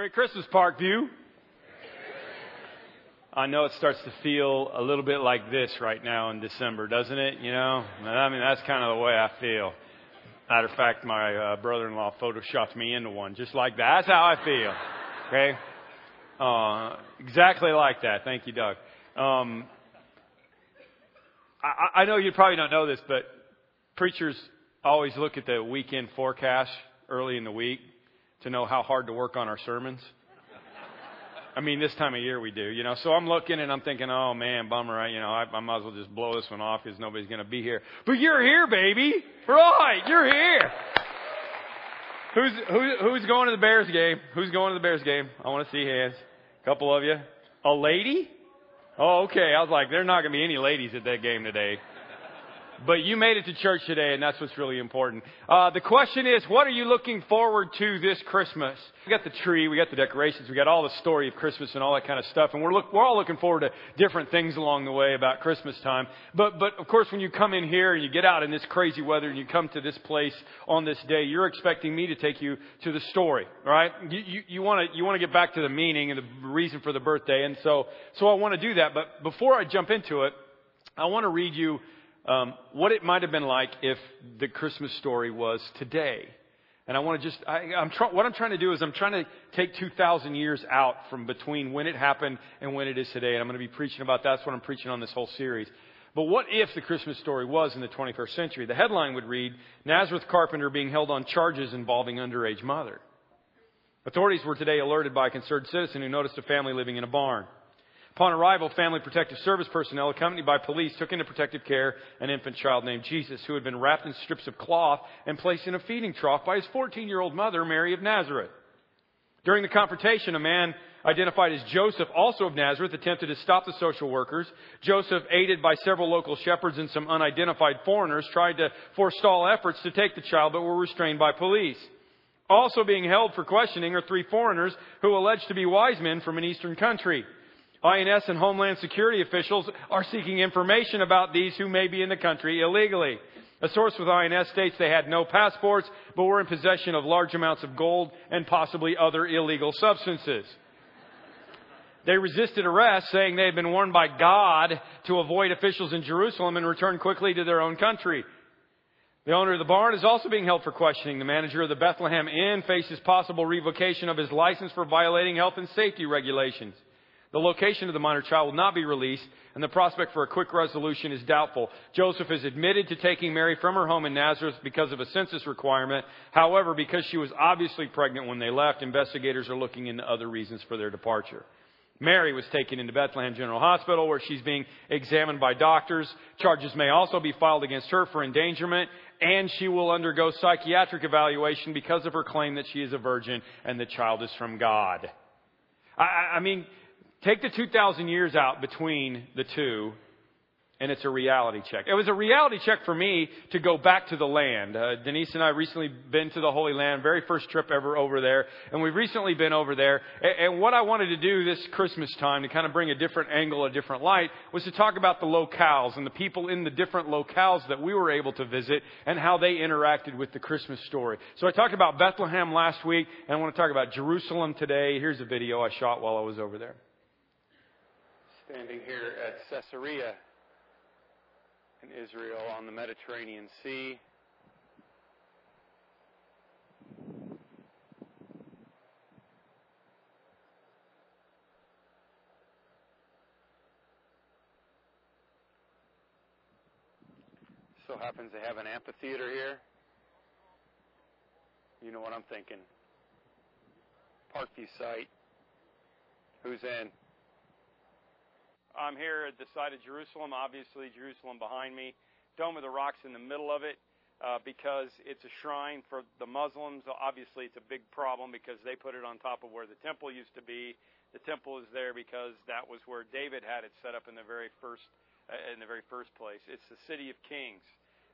Merry Christmas, Parkview. I know it starts to feel a little bit like this right now in December, doesn't it? You know, I mean that's kind of the way I feel. Matter of fact, my uh, brother-in-law photoshopped me into one, just like that. That's how I feel. Okay, uh, exactly like that. Thank you, Doug. Um, I, I know you probably don't know this, but preachers always look at the weekend forecast early in the week to know how hard to work on our sermons. I mean, this time of year we do, you know. So I'm looking and I'm thinking, oh man, bummer. I, you know, I, I might as well just blow this one off because nobody's going to be here. But you're here, baby. Right, you're here. Who's who, who's going to the Bears game? Who's going to the Bears game? I want to see hands. A couple of you. A lady? Oh, okay. I was like, there's not going to be any ladies at that game today. But you made it to church today, and that's what's really important. Uh, the question is, what are you looking forward to this Christmas? We got the tree, we got the decorations, we got all the story of Christmas and all that kind of stuff, and we're look, we're all looking forward to different things along the way about Christmas time. But but of course, when you come in here and you get out in this crazy weather and you come to this place on this day, you're expecting me to take you to the story, right? You you want to you want to get back to the meaning and the reason for the birthday, and so so I want to do that. But before I jump into it, I want to read you um, what it might have been like if the Christmas story was today. And I want to just, I, I'm try, what I'm trying to do is I'm trying to take 2,000 years out from between when it happened and when it is today. And I'm going to be preaching about that. That's what I'm preaching on this whole series. But what if the Christmas story was in the 21st century? The headline would read, Nazareth carpenter being held on charges involving underage mother. Authorities were today alerted by a concerned citizen who noticed a family living in a barn. Upon arrival, Family Protective Service personnel, accompanied by police, took into protective care an infant child named Jesus, who had been wrapped in strips of cloth and placed in a feeding trough by his 14 year old mother, Mary of Nazareth. During the confrontation, a man identified as Joseph, also of Nazareth, attempted to stop the social workers. Joseph, aided by several local shepherds and some unidentified foreigners, tried to forestall efforts to take the child, but were restrained by police. Also being held for questioning are three foreigners who alleged to be wise men from an eastern country. INS and Homeland Security officials are seeking information about these who may be in the country illegally. A source with INS states they had no passports, but were in possession of large amounts of gold and possibly other illegal substances. They resisted arrest, saying they had been warned by God to avoid officials in Jerusalem and return quickly to their own country. The owner of the barn is also being held for questioning. The manager of the Bethlehem Inn faces possible revocation of his license for violating health and safety regulations. The location of the minor child will not be released, and the prospect for a quick resolution is doubtful. Joseph is admitted to taking Mary from her home in Nazareth because of a census requirement. However, because she was obviously pregnant when they left, investigators are looking into other reasons for their departure. Mary was taken into Bethlehem General Hospital where she's being examined by doctors. Charges may also be filed against her for endangerment and she will undergo psychiatric evaluation because of her claim that she is a virgin and the child is from God. I, I mean, Take the 2,000 years out between the two, and it's a reality check. It was a reality check for me to go back to the land. Uh, Denise and I recently been to the Holy Land, very first trip ever over there, and we've recently been over there. And, and what I wanted to do this Christmas time to kind of bring a different angle, a different light, was to talk about the locales and the people in the different locales that we were able to visit and how they interacted with the Christmas story. So I talked about Bethlehem last week, and I want to talk about Jerusalem today. Here's a video I shot while I was over there standing here at Caesarea in Israel on the Mediterranean Sea. So happens they have an amphitheater here. You know what I'm thinking. Parkview site. Who's in? I'm here at the site of Jerusalem, obviously Jerusalem behind me, Dome of the Rock's in the middle of it uh, because it's a shrine for the Muslims. Obviously, it's a big problem because they put it on top of where the temple used to be. The temple is there because that was where David had it set up in the very first uh, in the very first place. It's the city of kings.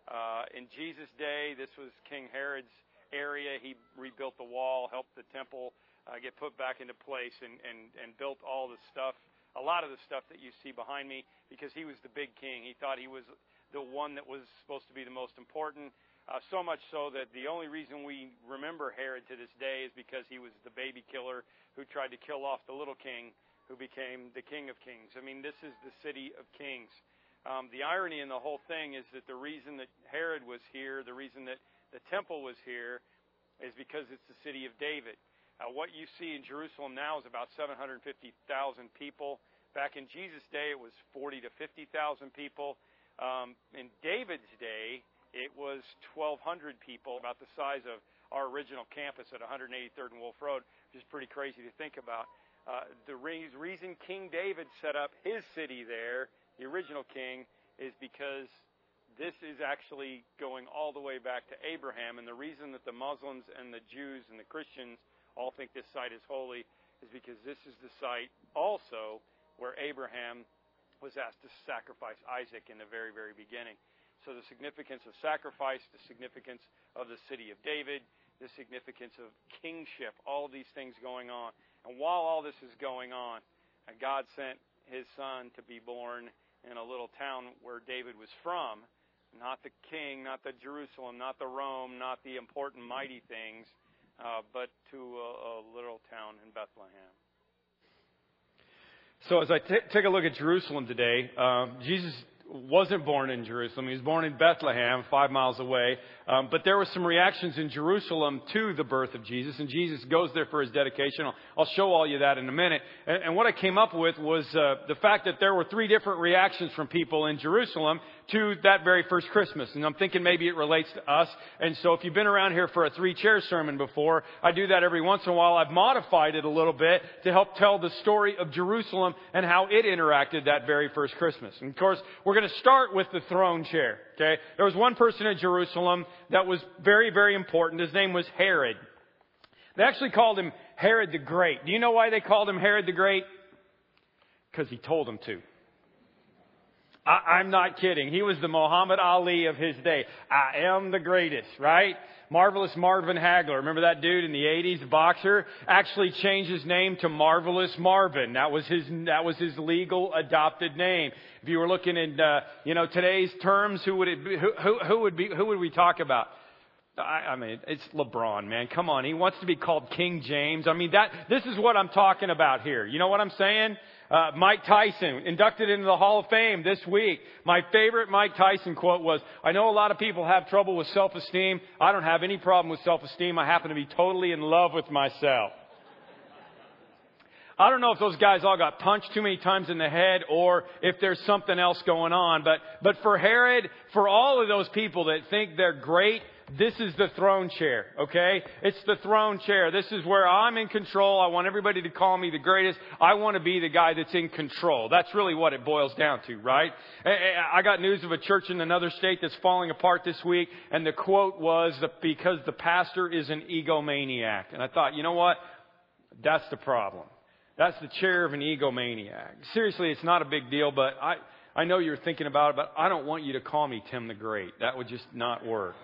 Uh, in Jesus' day, this was King Herod's area. He rebuilt the wall, helped the temple uh, get put back into place, and, and, and built all the stuff a lot of the stuff that you see behind me because he was the big king. He thought he was the one that was supposed to be the most important. Uh, so much so that the only reason we remember Herod to this day is because he was the baby killer who tried to kill off the little king who became the king of kings. I mean, this is the city of kings. Um, the irony in the whole thing is that the reason that Herod was here, the reason that the temple was here, is because it's the city of David. Uh, what you see in Jerusalem now is about 750,000 people. Back in Jesus' day, it was 40 to 50,000 people. Um, in David's day, it was 1,200 people, about the size of our original campus at 183rd and Wolf Road, which is pretty crazy to think about. Uh, the reason King David set up his city there, the original king, is because this is actually going all the way back to Abraham. And the reason that the Muslims and the Jews and the Christians all think this site is holy is because this is the site also where Abraham was asked to sacrifice Isaac in the very, very beginning. So the significance of sacrifice, the significance of the city of David, the significance of kingship, all these things going on. And while all this is going on, uh, God sent his son to be born in a little town where David was from, not the king, not the Jerusalem, not the Rome, not the important mighty things, uh, but to a, a, little town in Bethlehem. So as I t- take a look at Jerusalem today, uh, Jesus wasn't born in Jerusalem. He was born in Bethlehem, five miles away. Um, but there were some reactions in Jerusalem to the birth of Jesus, and Jesus goes there for his dedication. I'll, I'll show all you that in a minute. And, and what I came up with was uh, the fact that there were three different reactions from people in Jerusalem to that very first Christmas. And I'm thinking maybe it relates to us. And so if you've been around here for a three chair sermon before, I do that every once in a while. I've modified it a little bit to help tell the story of Jerusalem and how it interacted that very first Christmas. And of course, we're going to start with the throne chair. Okay? There was one person in Jerusalem that was very, very important. His name was Herod. They actually called him Herod the Great. Do you know why they called him Herod the Great? Because he told them to. I, am not kidding. He was the Muhammad Ali of his day. I am the greatest, right? Marvelous Marvin Hagler. Remember that dude in the 80s, boxer? Actually changed his name to Marvelous Marvin. That was his, that was his legal adopted name. If you were looking in, uh, you know, today's terms, who would it be, who, who, who would be, who would we talk about? I, I mean, it's LeBron, man. Come on. He wants to be called King James. I mean, that, this is what I'm talking about here. You know what I'm saying? Uh, Mike Tyson, inducted into the Hall of Fame this week. My favorite Mike Tyson quote was, I know a lot of people have trouble with self-esteem. I don't have any problem with self-esteem. I happen to be totally in love with myself. I don't know if those guys all got punched too many times in the head or if there's something else going on, but, but for Herod, for all of those people that think they're great, this is the throne chair, okay? It's the throne chair. This is where I'm in control. I want everybody to call me the greatest. I want to be the guy that's in control. That's really what it boils down to, right? I got news of a church in another state that's falling apart this week, and the quote was because the pastor is an egomaniac. And I thought, you know what? That's the problem. That's the chair of an egomaniac. Seriously, it's not a big deal, but I, I know you're thinking about it, but I don't want you to call me Tim the Great. That would just not work.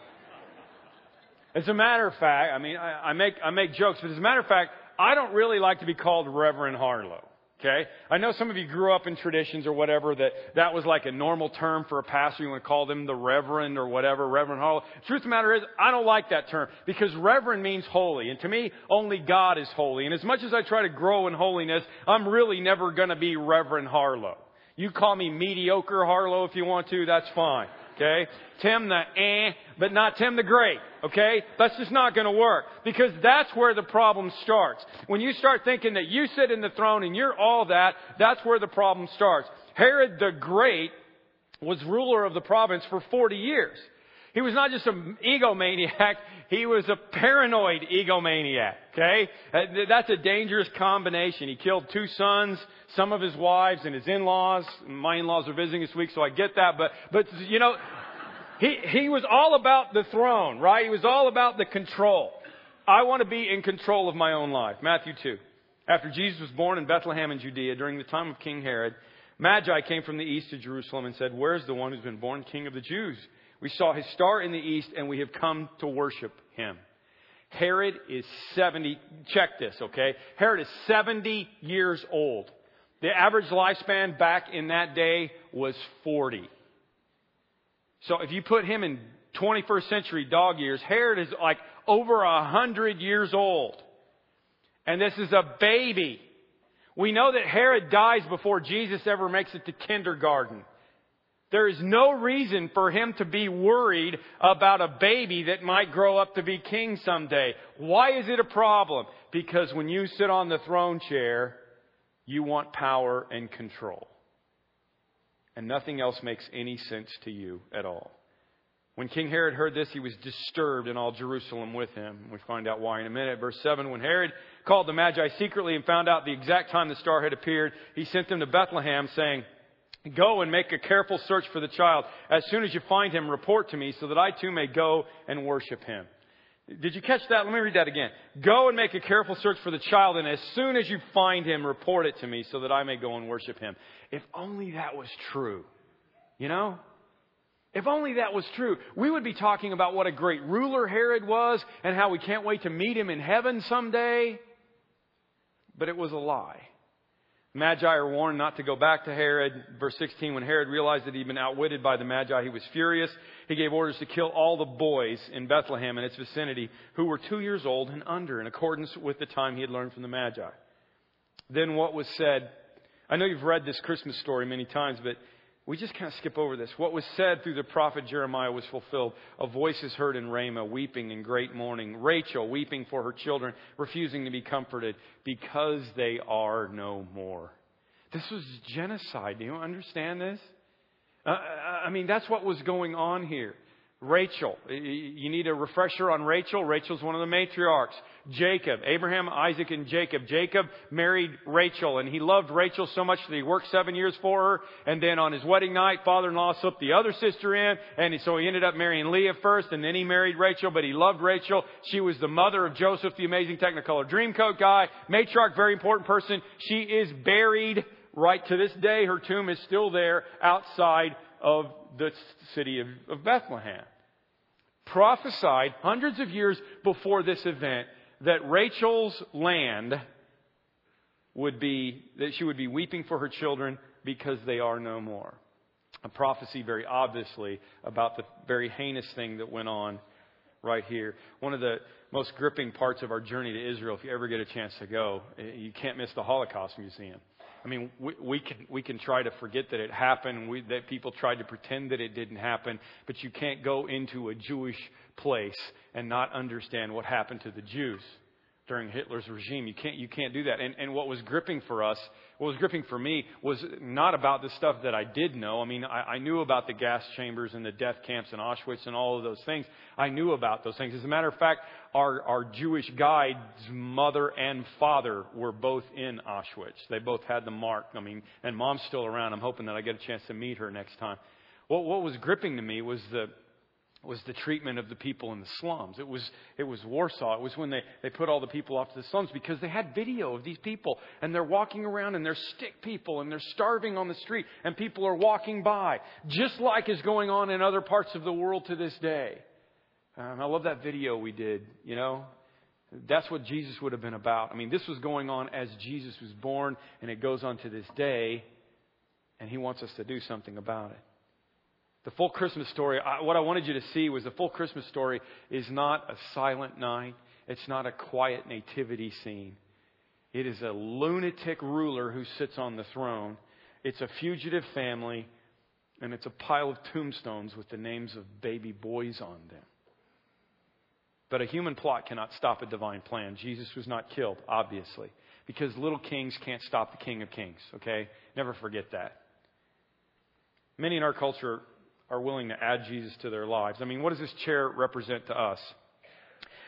As a matter of fact, I mean, I, I make, I make jokes, but as a matter of fact, I don't really like to be called Reverend Harlow. Okay? I know some of you grew up in traditions or whatever that that was like a normal term for a pastor. You want to call them the Reverend or whatever, Reverend Harlow. Truth of the matter is, I don't like that term because Reverend means holy. And to me, only God is holy. And as much as I try to grow in holiness, I'm really never going to be Reverend Harlow. You call me mediocre Harlow if you want to, that's fine. Okay? Tim the eh, but not Tim the Great. Okay? That's just not going to work. Because that's where the problem starts. When you start thinking that you sit in the throne and you're all that, that's where the problem starts. Herod the Great was ruler of the province for 40 years. He was not just an egomaniac, he was a paranoid egomaniac. Okay? Uh, that's a dangerous combination. He killed two sons, some of his wives, and his in-laws. My in-laws are visiting this week, so I get that. But, but, you know, he, he was all about the throne, right? He was all about the control. I want to be in control of my own life. Matthew 2. After Jesus was born in Bethlehem in Judea during the time of King Herod, Magi came from the east to Jerusalem and said, Where's the one who's been born King of the Jews? We saw his star in the east and we have come to worship him. Herod is 70, check this, okay? Herod is 70 years old. The average lifespan back in that day was 40. So if you put him in 21st century dog years, Herod is like over a hundred years old. And this is a baby. We know that Herod dies before Jesus ever makes it to kindergarten. There is no reason for him to be worried about a baby that might grow up to be king someday. Why is it a problem? Because when you sit on the throne chair, you want power and control. And nothing else makes any sense to you at all. When King Herod heard this, he was disturbed and all Jerusalem with him. We find out why in a minute. Verse 7, when Herod called the Magi secretly and found out the exact time the star had appeared, he sent them to Bethlehem saying, Go and make a careful search for the child. As soon as you find him, report to me so that I too may go and worship him. Did you catch that? Let me read that again. Go and make a careful search for the child, and as soon as you find him, report it to me so that I may go and worship him. If only that was true. You know? If only that was true, we would be talking about what a great ruler Herod was and how we can't wait to meet him in heaven someday. But it was a lie. Magi are warned not to go back to Herod. Verse 16, when Herod realized that he'd been outwitted by the Magi, he was furious. He gave orders to kill all the boys in Bethlehem and its vicinity who were two years old and under, in accordance with the time he had learned from the Magi. Then what was said, I know you've read this Christmas story many times, but we just kind of skip over this. What was said through the prophet Jeremiah was fulfilled. A voice is heard in Ramah, weeping in great mourning. Rachel weeping for her children, refusing to be comforted because they are no more. This was genocide. Do you understand this? Uh, I mean, that's what was going on here. Rachel. You need a refresher on Rachel. Rachel's one of the matriarchs. Jacob. Abraham, Isaac, and Jacob. Jacob married Rachel, and he loved Rachel so much that he worked seven years for her. And then on his wedding night, father-in-law slipped the other sister in, and so he ended up marrying Leah first, and then he married Rachel, but he loved Rachel. She was the mother of Joseph, the amazing Technicolor Dreamcoat guy. Matriarch, very important person. She is buried right to this day. Her tomb is still there outside of the city of, of Bethlehem prophesied hundreds of years before this event that Rachel's land would be, that she would be weeping for her children because they are no more. A prophecy very obviously about the very heinous thing that went on right here. One of the most gripping parts of our journey to Israel, if you ever get a chance to go, eh, you can't miss the Holocaust Museum. I mean, we, we can we can try to forget that it happened, we, that people tried to pretend that it didn't happen, but you can't go into a Jewish place and not understand what happened to the Jews during Hitler's regime. You can't, you can't do that. And, and what was gripping for us, what was gripping for me, was not about the stuff that I did know. I mean, I, I knew about the gas chambers and the death camps in Auschwitz and all of those things. I knew about those things. As a matter of fact, our, our Jewish guide's mother and father were both in Auschwitz. They both had the mark. I mean, and mom's still around. I'm hoping that I get a chance to meet her next time. What, what was gripping to me was the, was the treatment of the people in the slums. It was, it was Warsaw. It was when they, they put all the people off to the slums because they had video of these people and they're walking around and they're stick people and they're starving on the street and people are walking by, just like is going on in other parts of the world to this day. Um, I love that video we did, you know. That's what Jesus would have been about. I mean, this was going on as Jesus was born and it goes on to this day and he wants us to do something about it. The full Christmas story, I, what I wanted you to see was the full Christmas story is not a silent night. It's not a quiet nativity scene. It is a lunatic ruler who sits on the throne. It's a fugitive family, and it's a pile of tombstones with the names of baby boys on them. But a human plot cannot stop a divine plan. Jesus was not killed, obviously, because little kings can't stop the King of Kings, okay? Never forget that. Many in our culture are willing to add Jesus to their lives. I mean, what does this chair represent to us?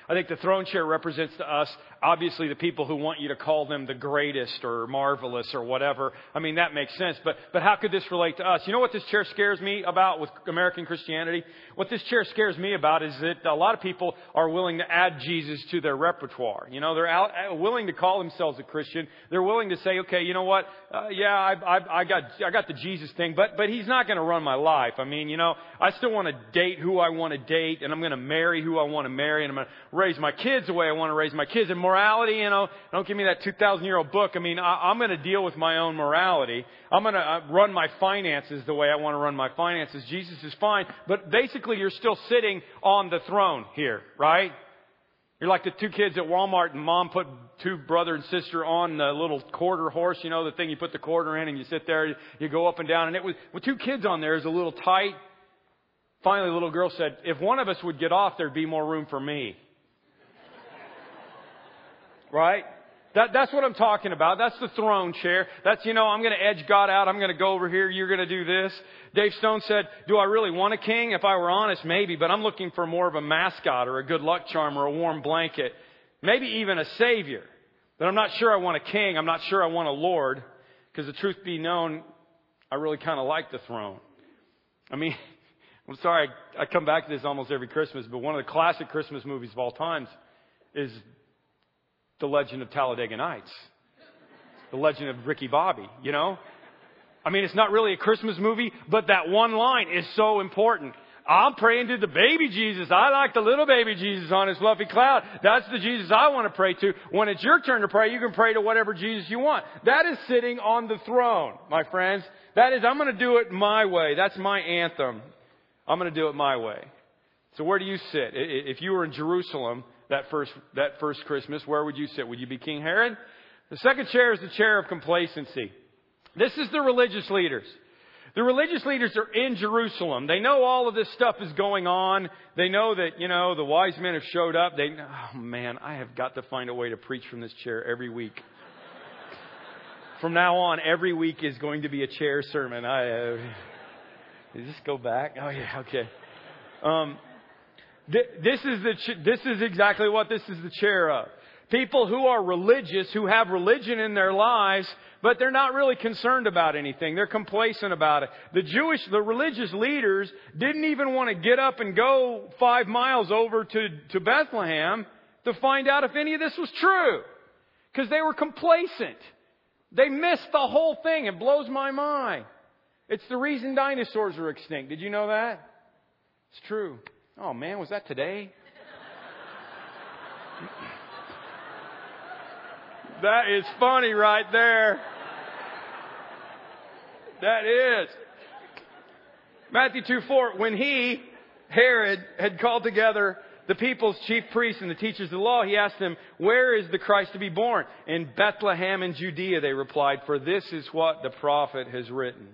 I think the throne chair represents to us, obviously, the people who want you to call them the greatest or marvelous or whatever. I mean, that makes sense. But, but how could this relate to us? You know what this chair scares me about with American Christianity? What this chair scares me about is that a lot of people are willing to add Jesus to their repertoire. You know, they're out, uh, willing to call themselves a Christian. They're willing to say, okay, you know what? Uh, yeah, I, I, I got, I got the Jesus thing, but, but he's not going to run my life. I mean, you know, I still want to date who I want to date and I'm going to marry who I want to marry and I'm going to raise my kids the way I want to raise my kids. And morality, you know, don't give me that 2,000 year old book. I mean, I, I'm going to deal with my own morality. I'm going to uh, run my finances the way I want to run my finances. Jesus is fine. But basically, you're still sitting on the throne here, right? You're like the two kids at Walmart and mom put two brother and sister on the little quarter horse, you know, the thing you put the quarter in and you sit there, you go up and down and it was, with two kids on there is a little tight. Finally the little girl said, if one of us would get off, there'd be more room for me. right? That, that's what I'm talking about. That's the throne chair. That's, you know, I'm going to edge God out. I'm going to go over here. You're going to do this. Dave Stone said, do I really want a king? If I were honest, maybe, but I'm looking for more of a mascot or a good luck charm or a warm blanket. Maybe even a savior. But I'm not sure I want a king. I'm not sure I want a lord. Because the truth be known, I really kind of like the throne. I mean, I'm sorry, I come back to this almost every Christmas, but one of the classic Christmas movies of all times is the legend of Talladega Nights. The legend of Ricky Bobby, you know? I mean, it's not really a Christmas movie, but that one line is so important. I'm praying to the baby Jesus. I like the little baby Jesus on his fluffy cloud. That's the Jesus I want to pray to. When it's your turn to pray, you can pray to whatever Jesus you want. That is sitting on the throne, my friends. That is, I'm going to do it my way. That's my anthem. I'm going to do it my way. So where do you sit? If you were in Jerusalem, that first, that first Christmas, where would you sit? Would you be King Herod? The second chair is the chair of complacency. This is the religious leaders. The religious leaders are in Jerusalem. They know all of this stuff is going on. They know that, you know, the wise men have showed up. They, oh man, I have got to find a way to preach from this chair every week. from now on, every week is going to be a chair sermon. I, uh, this go back? Oh yeah, okay. Um, this is, the, this is exactly what this is the chair of. People who are religious, who have religion in their lives, but they're not really concerned about anything. They're complacent about it. The Jewish, the religious leaders didn't even want to get up and go five miles over to, to Bethlehem to find out if any of this was true. Because they were complacent. They missed the whole thing. It blows my mind. It's the reason dinosaurs are extinct. Did you know that? It's true. Oh man, was that today? that is funny right there. That is. Matthew 2 4, when he, Herod, had called together the people's chief priests and the teachers of the law, he asked them, Where is the Christ to be born? In Bethlehem in Judea, they replied, For this is what the prophet has written.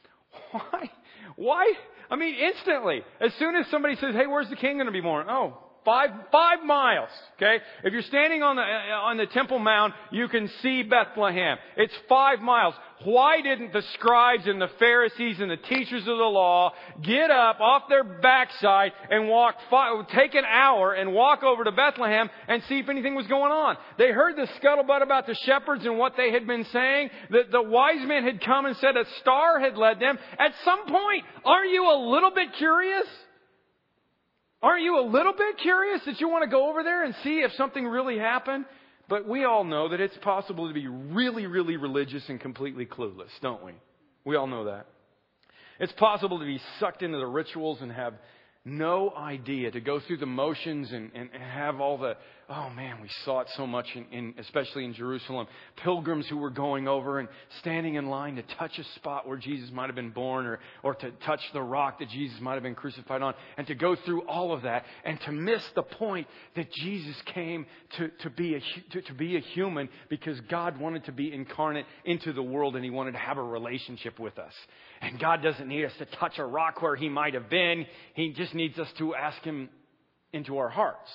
Why? Why? I mean, instantly. As soon as somebody says, hey, where's the king going to be born? Oh, Five, five miles. Okay? If you're standing on the, uh, on the Temple Mount, you can see Bethlehem. It's five miles. Why didn't the scribes and the Pharisees and the teachers of the law get up off their backside and walk, five, take an hour and walk over to Bethlehem and see if anything was going on? They heard the scuttlebutt about the shepherds and what they had been saying. That the wise men had come and said a star had led them. At some point, are you a little bit curious? Aren't you a little bit curious that you want to go over there and see if something really happened? But we all know that it's possible to be really, really religious and completely clueless, don't we? We all know that. It's possible to be sucked into the rituals and have no idea to go through the motions and, and have all the oh man we saw it so much in, in, especially in jerusalem. Pilgrims who were going over and standing in line to touch a spot where jesus might have been born or, or to touch the rock that jesus might have been crucified on and to go through all of that and to miss the point that jesus came to, to, be, a, to, to be a human because god wanted to be incarnate into the world and he wanted to have a relationship with us. And God doesn't need us to touch a rock where He might have been. He just needs us to ask Him into our hearts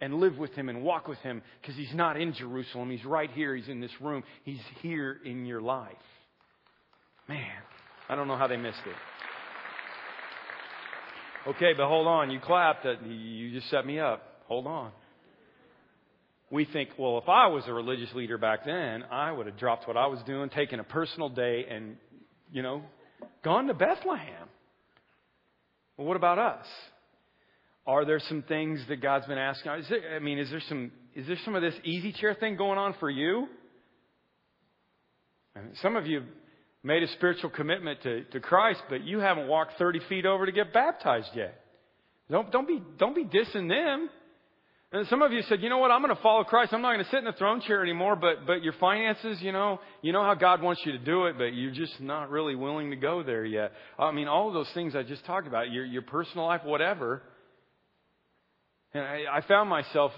and live with Him and walk with Him because He's not in Jerusalem. He's right here. He's in this room. He's here in your life. Man, I don't know how they missed it. Okay, but hold on. You clapped. Uh, you just set me up. Hold on. We think, well, if I was a religious leader back then, I would have dropped what I was doing, taken a personal day, and you know, gone to Bethlehem. Well, what about us? Are there some things that God's been asking? There, I mean, is there some is there some of this easy chair thing going on for you? some of you made a spiritual commitment to, to Christ, but you haven't walked 30 feet over to get baptized yet. Don't, don't, be, don't be dissing them. And some of you said, you know what, I'm going to follow Christ. I'm not going to sit in the throne chair anymore, but, but your finances, you know, you know how God wants you to do it, but you're just not really willing to go there yet. I mean, all of those things I just talked about, your, your personal life, whatever. And I, I found myself,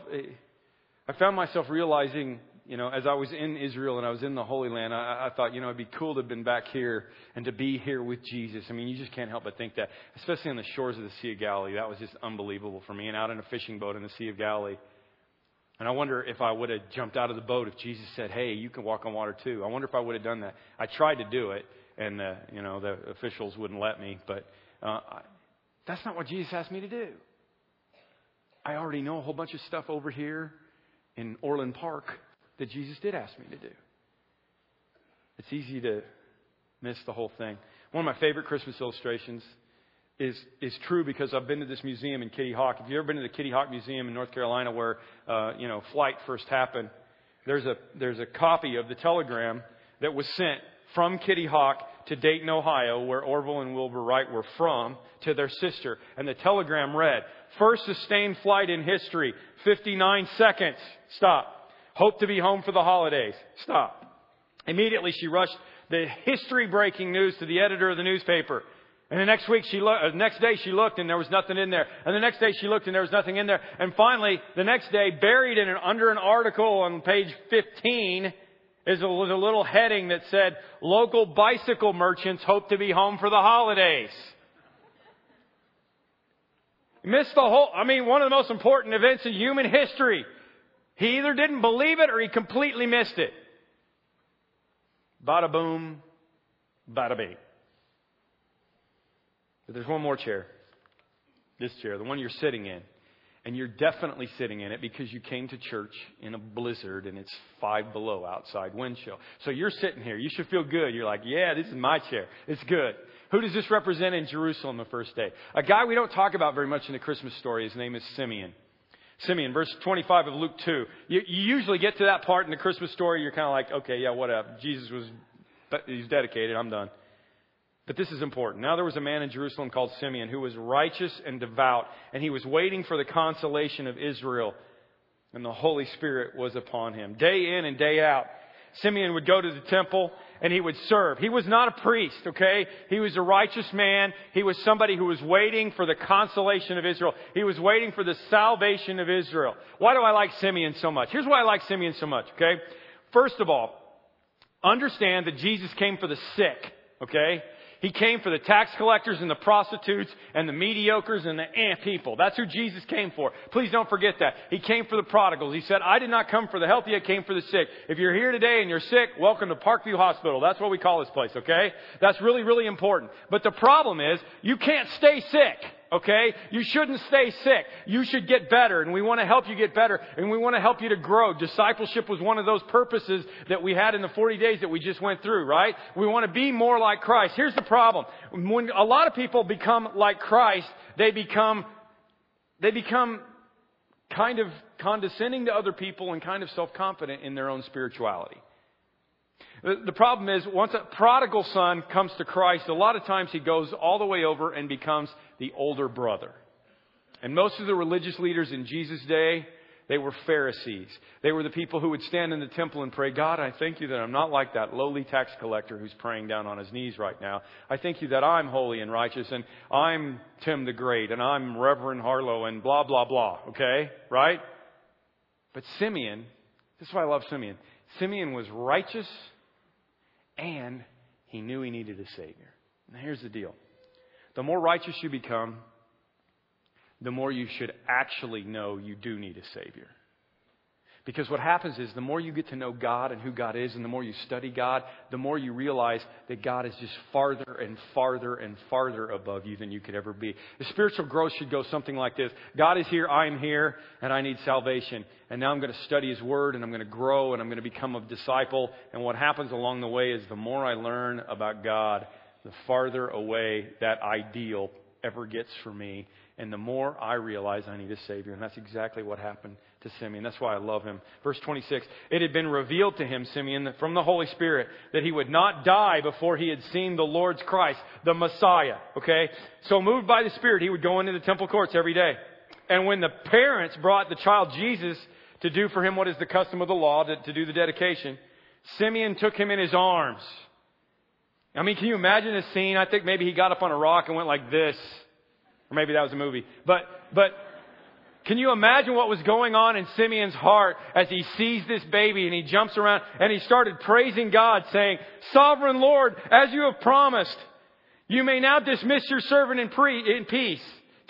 I found myself realizing you know, as I was in Israel and I was in the Holy Land, I, I thought, you know, it'd be cool to have been back here and to be here with Jesus. I mean, you just can't help but think that, especially on the shores of the Sea of Galilee. That was just unbelievable for me, and out in a fishing boat in the Sea of Galilee. And I wonder if I would have jumped out of the boat if Jesus said, "Hey, you can walk on water too." I wonder if I would have done that. I tried to do it, and uh, you know the officials wouldn't let me. But uh, I, that's not what Jesus asked me to do. I already know a whole bunch of stuff over here in Orland Park that Jesus did ask me to do. It's easy to miss the whole thing. One of my favorite Christmas illustrations is, is true because I've been to this museum in Kitty Hawk. If you've ever been to the Kitty Hawk Museum in North Carolina where, uh, you know, flight first happened, there's a, there's a copy of the telegram that was sent from Kitty Hawk to Dayton, Ohio, where Orville and Wilbur Wright were from, to their sister. And the telegram read, First sustained flight in history, 59 seconds. Stop. Hope to be home for the holidays. Stop. Immediately she rushed the history breaking news to the editor of the newspaper. And the next week she looked, the uh, next day she looked and there was nothing in there. And the next day she looked and there was nothing in there. And finally, the next day, buried in an, under an article on page 15, is a, was a little heading that said, local bicycle merchants hope to be home for the holidays. Missed the whole, I mean, one of the most important events in human history. He either didn't believe it or he completely missed it. Bada boom, bada bing. But there's one more chair. This chair, the one you're sitting in. And you're definitely sitting in it because you came to church in a blizzard and it's five below outside wind chill. So you're sitting here. You should feel good. You're like, yeah, this is my chair. It's good. Who does this represent in Jerusalem the first day? A guy we don't talk about very much in the Christmas story. His name is Simeon. Simeon, verse 25 of Luke 2. You, you usually get to that part in the Christmas story, you're kind of like, okay, yeah, what whatever. Jesus was, he's dedicated, I'm done. But this is important. Now there was a man in Jerusalem called Simeon who was righteous and devout, and he was waiting for the consolation of Israel, and the Holy Spirit was upon him. Day in and day out, Simeon would go to the temple and he would serve. He was not a priest, okay? He was a righteous man. He was somebody who was waiting for the consolation of Israel. He was waiting for the salvation of Israel. Why do I like Simeon so much? Here's why I like Simeon so much, okay? First of all, understand that Jesus came for the sick, okay? He came for the tax collectors and the prostitutes and the mediocres and the ant people. That's who Jesus came for. Please don't forget that. He came for the prodigals. He said, I did not come for the healthy, I came for the sick. If you're here today and you're sick, welcome to Parkview Hospital. That's what we call this place, okay? That's really, really important. But the problem is, you can't stay sick. Okay? You shouldn't stay sick. You should get better, and we want to help you get better, and we want to help you to grow. Discipleship was one of those purposes that we had in the 40 days that we just went through, right? We want to be more like Christ. Here's the problem. When a lot of people become like Christ, they become, they become kind of condescending to other people and kind of self-confident in their own spirituality. The problem is, once a prodigal son comes to Christ, a lot of times he goes all the way over and becomes the older brother. And most of the religious leaders in Jesus' day, they were Pharisees. They were the people who would stand in the temple and pray, God, I thank you that I'm not like that lowly tax collector who's praying down on his knees right now. I thank you that I'm holy and righteous and I'm Tim the Great and I'm Reverend Harlow and blah, blah, blah. Okay? Right? But Simeon, this is why I love Simeon. Simeon was righteous and he knew he needed a Savior. Now, here's the deal the more righteous you become, the more you should actually know you do need a Savior. Because what happens is the more you get to know God and who God is, and the more you study God, the more you realize that God is just farther and farther and farther above you than you could ever be. The spiritual growth should go something like this God is here, I'm here, and I need salvation. And now I'm going to study His Word, and I'm going to grow, and I'm going to become a disciple. And what happens along the way is the more I learn about God, the farther away that ideal ever gets for me. And the more I realize I need a Savior. And that's exactly what happened to Simeon. That's why I love him. Verse 26. It had been revealed to him, Simeon, from the Holy Spirit, that he would not die before he had seen the Lord's Christ, the Messiah. Okay? So moved by the Spirit, he would go into the temple courts every day. And when the parents brought the child Jesus to do for him what is the custom of the law, to, to do the dedication, Simeon took him in his arms. I mean, can you imagine this scene? I think maybe he got up on a rock and went like this. Or maybe that was a movie. But, but, can you imagine what was going on in Simeon's heart as he sees this baby and he jumps around and he started praising God saying, Sovereign Lord, as you have promised, you may now dismiss your servant in, pre- in peace.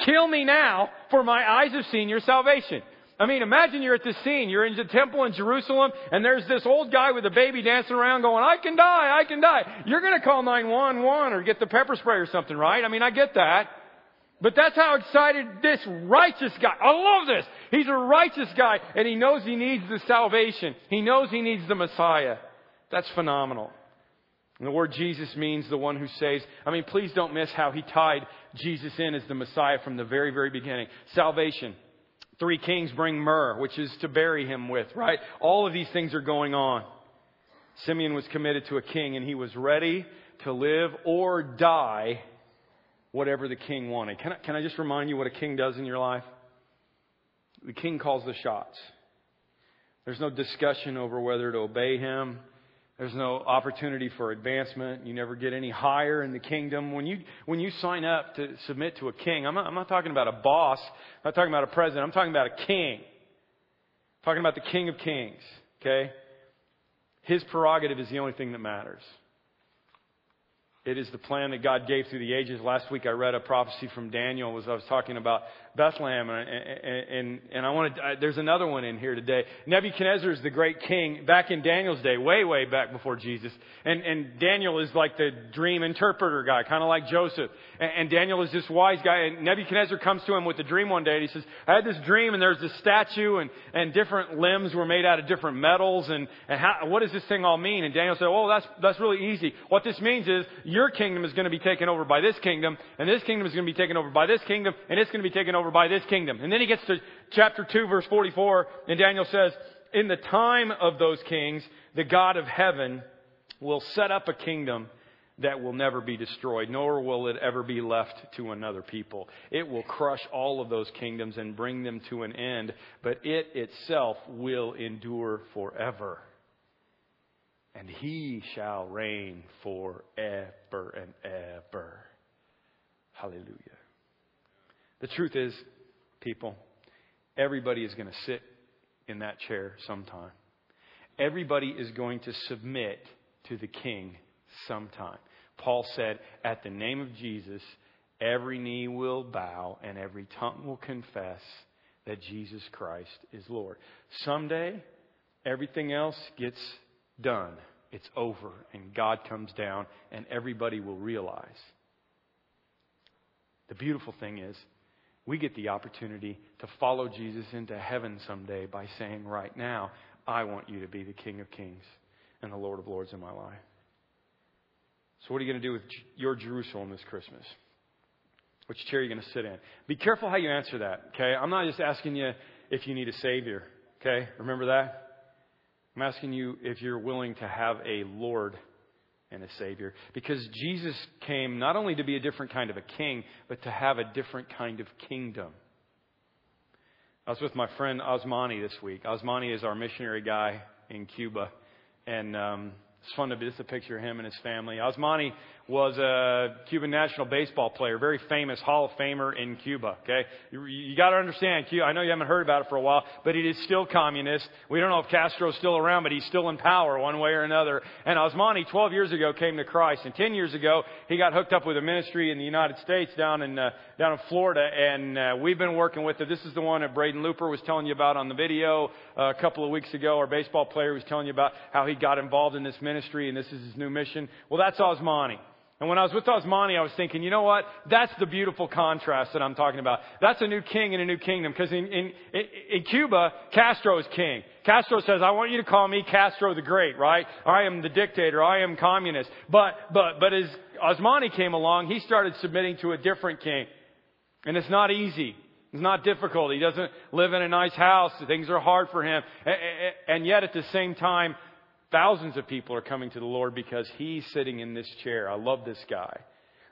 Kill me now, for my eyes have seen your salvation. I mean, imagine you're at this scene. You're in the temple in Jerusalem, and there's this old guy with a baby dancing around going, I can die, I can die. You're gonna call 911 or get the pepper spray or something, right? I mean, I get that. But that's how excited this righteous guy, I love this. He's a righteous guy, and he knows he needs the salvation. He knows he needs the Messiah. That's phenomenal. And the word Jesus means the one who saves. I mean, please don't miss how he tied Jesus in as the Messiah from the very, very beginning. Salvation. Three kings bring myrrh, which is to bury him with, right? All of these things are going on. Simeon was committed to a king and he was ready to live or die whatever the king wanted. Can I, can I just remind you what a king does in your life? The king calls the shots. There's no discussion over whether to obey him there's no opportunity for advancement. You never get any higher in the kingdom. When you, when you sign up to submit to a king, I'm not, I'm not talking about a boss. I'm not talking about a president. I'm talking about a king. I'm talking about the king of kings. Okay? His prerogative is the only thing that matters. It is the plan that God gave through the ages. Last week I read a prophecy from Daniel as I was talking about Bethlehem and, and, and I wanted, uh, there's another one in here today. Nebuchadnezzar is the great king back in Daniel's day, way, way back before Jesus. And, and Daniel is like the dream interpreter guy, kind of like Joseph. And, and Daniel is this wise guy and Nebuchadnezzar comes to him with a dream one day and he says, I had this dream and there's this statue and, and different limbs were made out of different metals and, and how, what does this thing all mean? And Daniel said, oh, that's, that's really easy. What this means is your kingdom is going to be taken over by this kingdom, and this kingdom is going to be taken over by this kingdom, and it's going to be taken over by this kingdom. And then he gets to chapter 2, verse 44, and Daniel says, In the time of those kings, the God of heaven will set up a kingdom that will never be destroyed, nor will it ever be left to another people. It will crush all of those kingdoms and bring them to an end, but it itself will endure forever and he shall reign forever and ever. Hallelujah. The truth is, people, everybody is going to sit in that chair sometime. Everybody is going to submit to the king sometime. Paul said, At the name of Jesus, every knee will bow and every tongue will confess that Jesus Christ is Lord. Someday, everything else gets done. It's over. And God comes down, and everybody will realize. The beautiful thing is, we get the opportunity to follow Jesus into heaven someday by saying, right now, I want you to be the King of Kings and the Lord of Lords in my life. So, what are you going to do with your Jerusalem this Christmas? Which chair are you going to sit in? Be careful how you answer that, okay? I'm not just asking you if you need a Savior, okay? Remember that? I'm asking you if you're willing to have a Lord and a Savior. Because Jesus came not only to be a different kind of a king, but to have a different kind of kingdom. I was with my friend Osmani this week. Osmani is our missionary guy in Cuba. And um, it's fun to just a picture of him and his family. Osmani was a Cuban national baseball player, very famous Hall of Famer in Cuba. Okay, you, you got to understand. I know you haven't heard about it for a while, but it is still communist. We don't know if Castro's still around, but he's still in power one way or another. And Osmani, 12 years ago, came to Christ, and 10 years ago, he got hooked up with a ministry in the United States down in uh, down in Florida, and uh, we've been working with it. This is the one that Braden Looper was telling you about on the video uh, a couple of weeks ago. Our baseball player was telling you about how he got involved in this ministry, and this is his new mission. Well, that's Osmani. And when I was with Osmani, I was thinking, you know what? That's the beautiful contrast that I'm talking about. That's a new king and a new kingdom. Because in, in, in Cuba, Castro is king. Castro says, I want you to call me Castro the Great, right? I am the dictator. I am communist. But, but, but as Osmani came along, he started submitting to a different king. And it's not easy. It's not difficult. He doesn't live in a nice house. Things are hard for him. And yet at the same time, Thousands of people are coming to the Lord because he's sitting in this chair. I love this guy.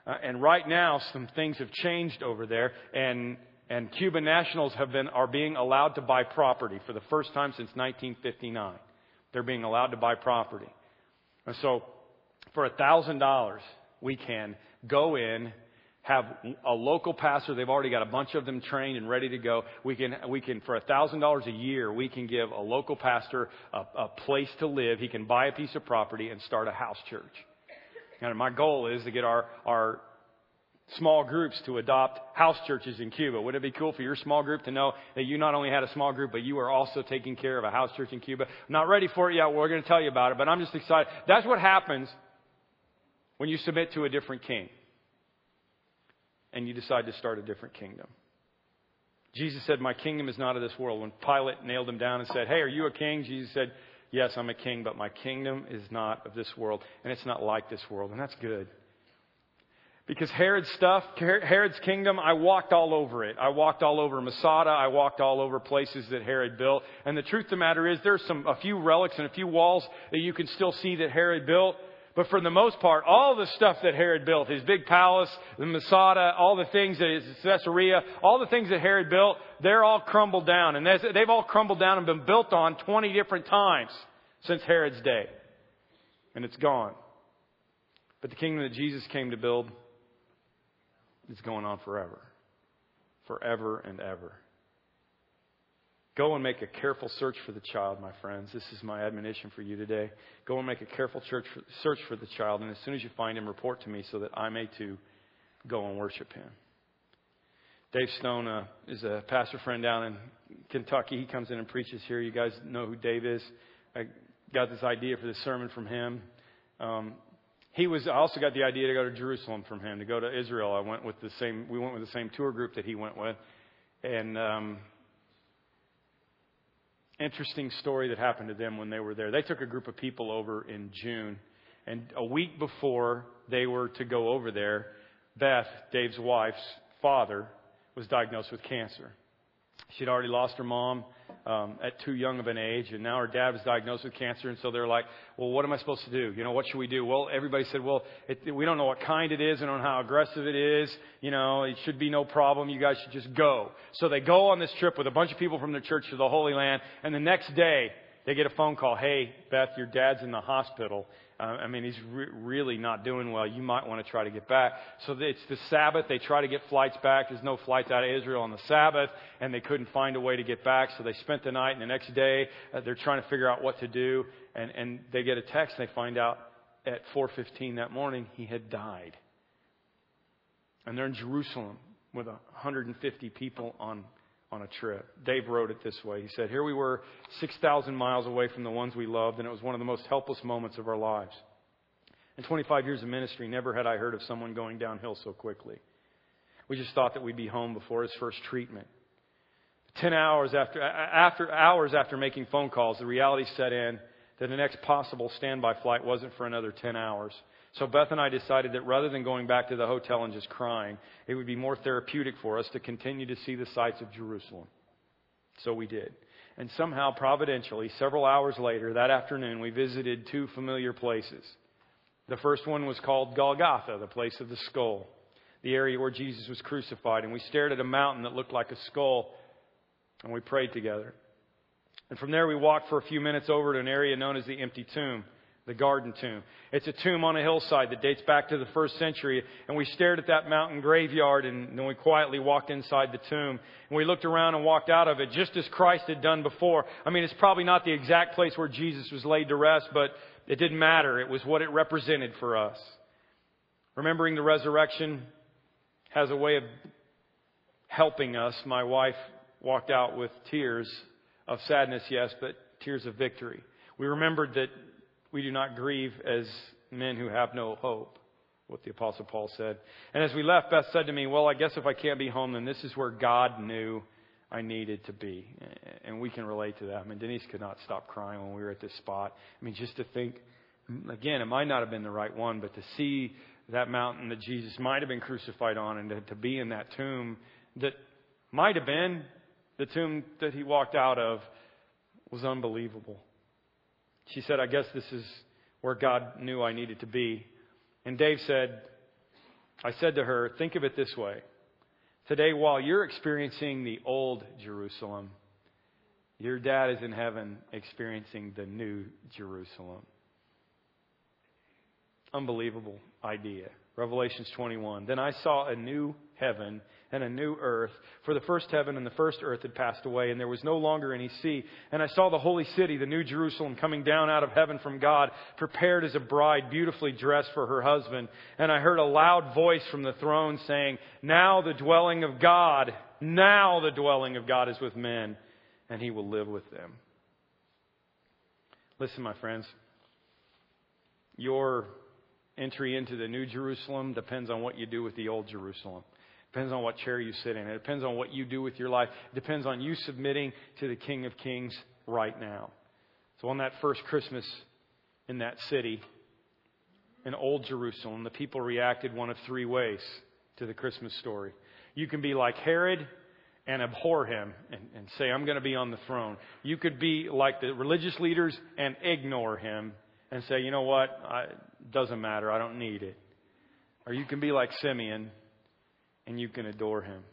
Uh, and right now, some things have changed over there, and and Cuban nationals have been, are being allowed to buy property for the first time since 1959. They're being allowed to buy property. And so, for a $1,000, we can go in, have a local pastor. They've already got a bunch of them trained and ready to go. We can, we can for $1,000 a year, we can give a local pastor a, a place to live. He can buy a piece of property and start a house church. And my goal is to get our, our small groups to adopt house churches in Cuba. Would it be cool for your small group to know that you not only had a small group, but you are also taking care of a house church in Cuba? I'm not ready for it yet. We're going to tell you about it, but I'm just excited. That's what happens when you submit to a different king and you decide to start a different kingdom. Jesus said, My kingdom is not of this world. When Pilate nailed him down and said, Hey, are you a king? Jesus said, Yes, I'm a king, but my kingdom is not of this world, and it's not like this world, and that's good. Because Herod's stuff, Herod's kingdom, I walked all over it. I walked all over Masada. I walked all over places that Herod built. And the truth of the matter is, there's some, a few relics and a few walls that you can still see that Herod built. But for the most part, all the stuff that Herod built, his big palace, the Masada, all the things that is Caesarea, all the things that Herod built, they're all crumbled down. And they've all crumbled down and been built on 20 different times since Herod's day. And it's gone. But the kingdom that Jesus came to build is going on forever. Forever and ever. Go and make a careful search for the child, my friends. This is my admonition for you today. Go and make a careful search for, the child, and as soon as you find him, report to me so that I may too go and worship him. Dave Stone uh, is a pastor friend down in Kentucky. He comes in and preaches here. You guys know who Dave is. I got this idea for this sermon from him. Um, he was I also got the idea to go to Jerusalem from him to go to Israel. I went with the same we went with the same tour group that he went with, and um, interesting story that happened to them when they were there. They took a group of people over in June, and a week before they were to go over there, Beth, Dave's wife's father, was diagnosed with cancer. She'd already lost her mom um, at too young of an age, and now her dad was diagnosed with cancer, and so they're like, "Well, what am I supposed to do? You know, what should we do?" Well, everybody said, "Well, it, we don't know what kind it is, and on how aggressive it is. You know, it should be no problem. You guys should just go." So they go on this trip with a bunch of people from their church to the Holy Land, and the next day they get a phone call. Hey, Beth, your dad's in the hospital. Uh, I mean, he's re- really not doing well. You might want to try to get back. So it's the Sabbath. They try to get flights back. There's no flights out of Israel on the Sabbath, and they couldn't find a way to get back. So they spent the night, and the next day uh, they're trying to figure out what to do. And, and they get a text. And they find out at 4:15 that morning he had died. And they're in Jerusalem with 150 people on on a trip. Dave wrote it this way. He said, Here we were, 6,000 miles away from the ones we loved, and it was one of the most helpless moments of our lives. In 25 years of ministry, never had I heard of someone going downhill so quickly. We just thought that we'd be home before his first treatment. Ten hours after, after hours after making phone calls, the reality set in that the next possible standby flight wasn't for another 10 hours. So Beth and I decided that rather than going back to the hotel and just crying, it would be more therapeutic for us to continue to see the sights of Jerusalem. So we did. And somehow, providentially, several hours later, that afternoon, we visited two familiar places. The first one was called Golgotha, the place of the skull, the area where Jesus was crucified. And we stared at a mountain that looked like a skull, and we prayed together. And from there, we walked for a few minutes over to an area known as the empty tomb the garden tomb. It's a tomb on a hillside that dates back to the first century. And we stared at that mountain graveyard and then we quietly walked inside the tomb. And we looked around and walked out of it just as Christ had done before. I mean, it's probably not the exact place where Jesus was laid to rest, but it didn't matter. It was what it represented for us. Remembering the resurrection has a way of helping us. My wife walked out with tears of sadness, yes, but tears of victory. We remembered that we do not grieve as men who have no hope, what the Apostle Paul said. And as we left, Beth said to me, Well, I guess if I can't be home, then this is where God knew I needed to be. And we can relate to that. I mean, Denise could not stop crying when we were at this spot. I mean, just to think, again, it might not have been the right one, but to see that mountain that Jesus might have been crucified on and to, to be in that tomb that might have been the tomb that he walked out of was unbelievable. She said, I guess this is where God knew I needed to be. And Dave said, I said to her, think of it this way. Today, while you're experiencing the old Jerusalem, your dad is in heaven experiencing the new Jerusalem. Unbelievable idea. Revelations 21. Then I saw a new heaven and a new earth, for the first heaven and the first earth had passed away, and there was no longer any sea. And I saw the holy city, the new Jerusalem, coming down out of heaven from God, prepared as a bride, beautifully dressed for her husband. And I heard a loud voice from the throne saying, Now the dwelling of God, now the dwelling of God is with men, and he will live with them. Listen, my friends, your entry into the New Jerusalem depends on what you do with the Old Jerusalem. Depends on what chair you sit in. It depends on what you do with your life. It depends on you submitting to the King of Kings right now. So on that first Christmas in that city, in Old Jerusalem, the people reacted one of three ways to the Christmas story. You can be like Herod and abhor him and, and say, I'm going to be on the throne. You could be like the religious leaders and ignore him and say, you know what? it doesn't matter. I don't need it. Or you can be like Simeon and you can adore him.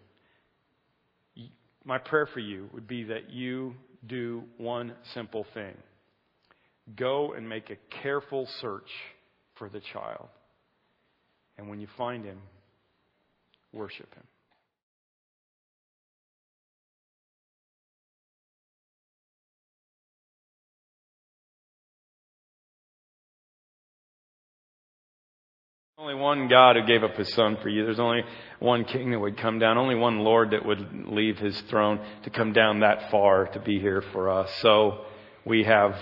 My prayer for you would be that you do one simple thing go and make a careful search for the child. And when you find him, worship him. Only one God who gave up his son for you. There's only one king that would come down, only one Lord that would leave his throne to come down that far to be here for us. So we have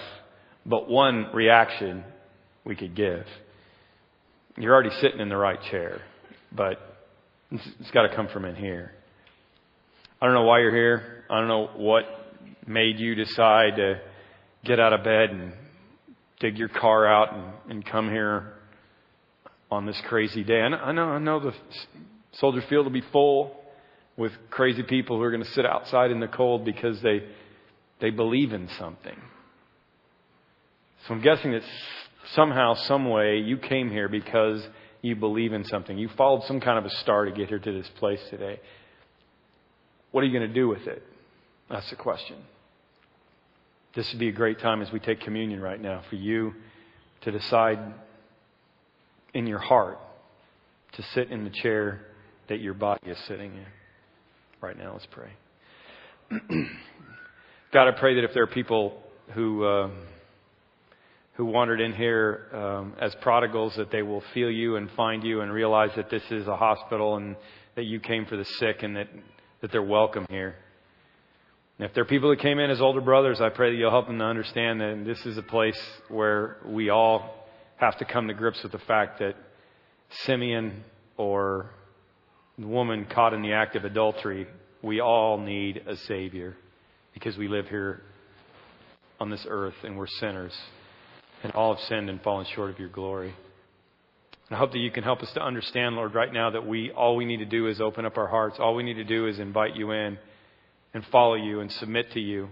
but one reaction we could give. You're already sitting in the right chair, but it's got to come from in here. I don't know why you're here. I don't know what made you decide to get out of bed and dig your car out and, and come here on this crazy day. I know, I know the soldier field will be full with crazy people who are going to sit outside in the cold because they, they believe in something. So I'm guessing that somehow, some way, you came here because you believe in something. You followed some kind of a star to get here to this place today. What are you going to do with it? That's the question. This would be a great time as we take communion right now for you to decide in your heart to sit in the chair that your body is sitting in. Right now, let's pray. God, I pray that if there are people who uh, who wandered in here um, as prodigals, that they will feel you and find you and realize that this is a hospital and that you came for the sick and that that they're welcome here. And if there are people that came in as older brothers, I pray that you'll help them to understand that this is a place where we all have to come to grips with the fact that Simeon or the woman caught in the act of adultery, we all need a Savior because we live here on this earth and we're sinners and all have sinned and fallen short of your glory. And I hope that you can help us to understand, Lord, right now that we all we need to do is open up our hearts. All we need to do is invite you in and follow you and submit to you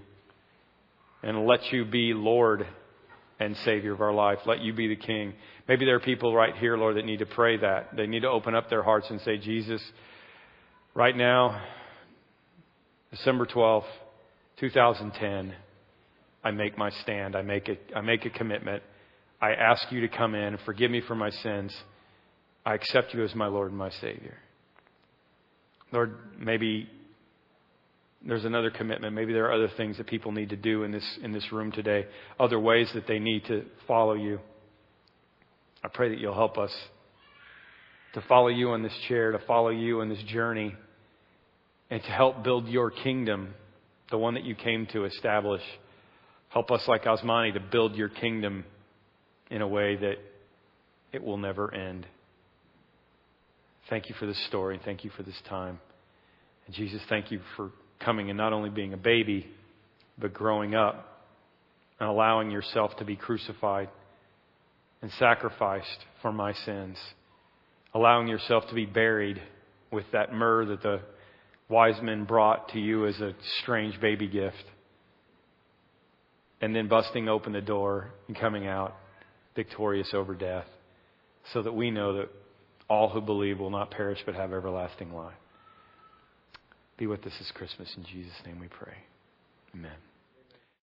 and let you be Lord and Savior of our life. Let you be the King. Maybe there are people right here, Lord, that need to pray that. They need to open up their hearts and say, Jesus, right now, December 12th, 2010, I make my stand. I make, a, I make a commitment. I ask you to come in and forgive me for my sins. I accept you as my Lord and my Savior. Lord, maybe there's another commitment. Maybe there are other things that people need to do in this, in this room today, other ways that they need to follow you. I pray that you'll help us to follow you on this chair, to follow you on this journey, and to help build your kingdom, the one that you came to establish. Help us, like Osmani, to build your kingdom in a way that it will never end. Thank you for this story. Thank you for this time. And Jesus, thank you for coming and not only being a baby, but growing up and allowing yourself to be crucified and sacrificed for my sins, allowing yourself to be buried with that myrrh that the wise men brought to you as a strange baby gift, and then busting open the door and coming out victorious over death, so that we know that all who believe will not perish but have everlasting life. Be with us this Christmas. In Jesus' name we pray. Amen.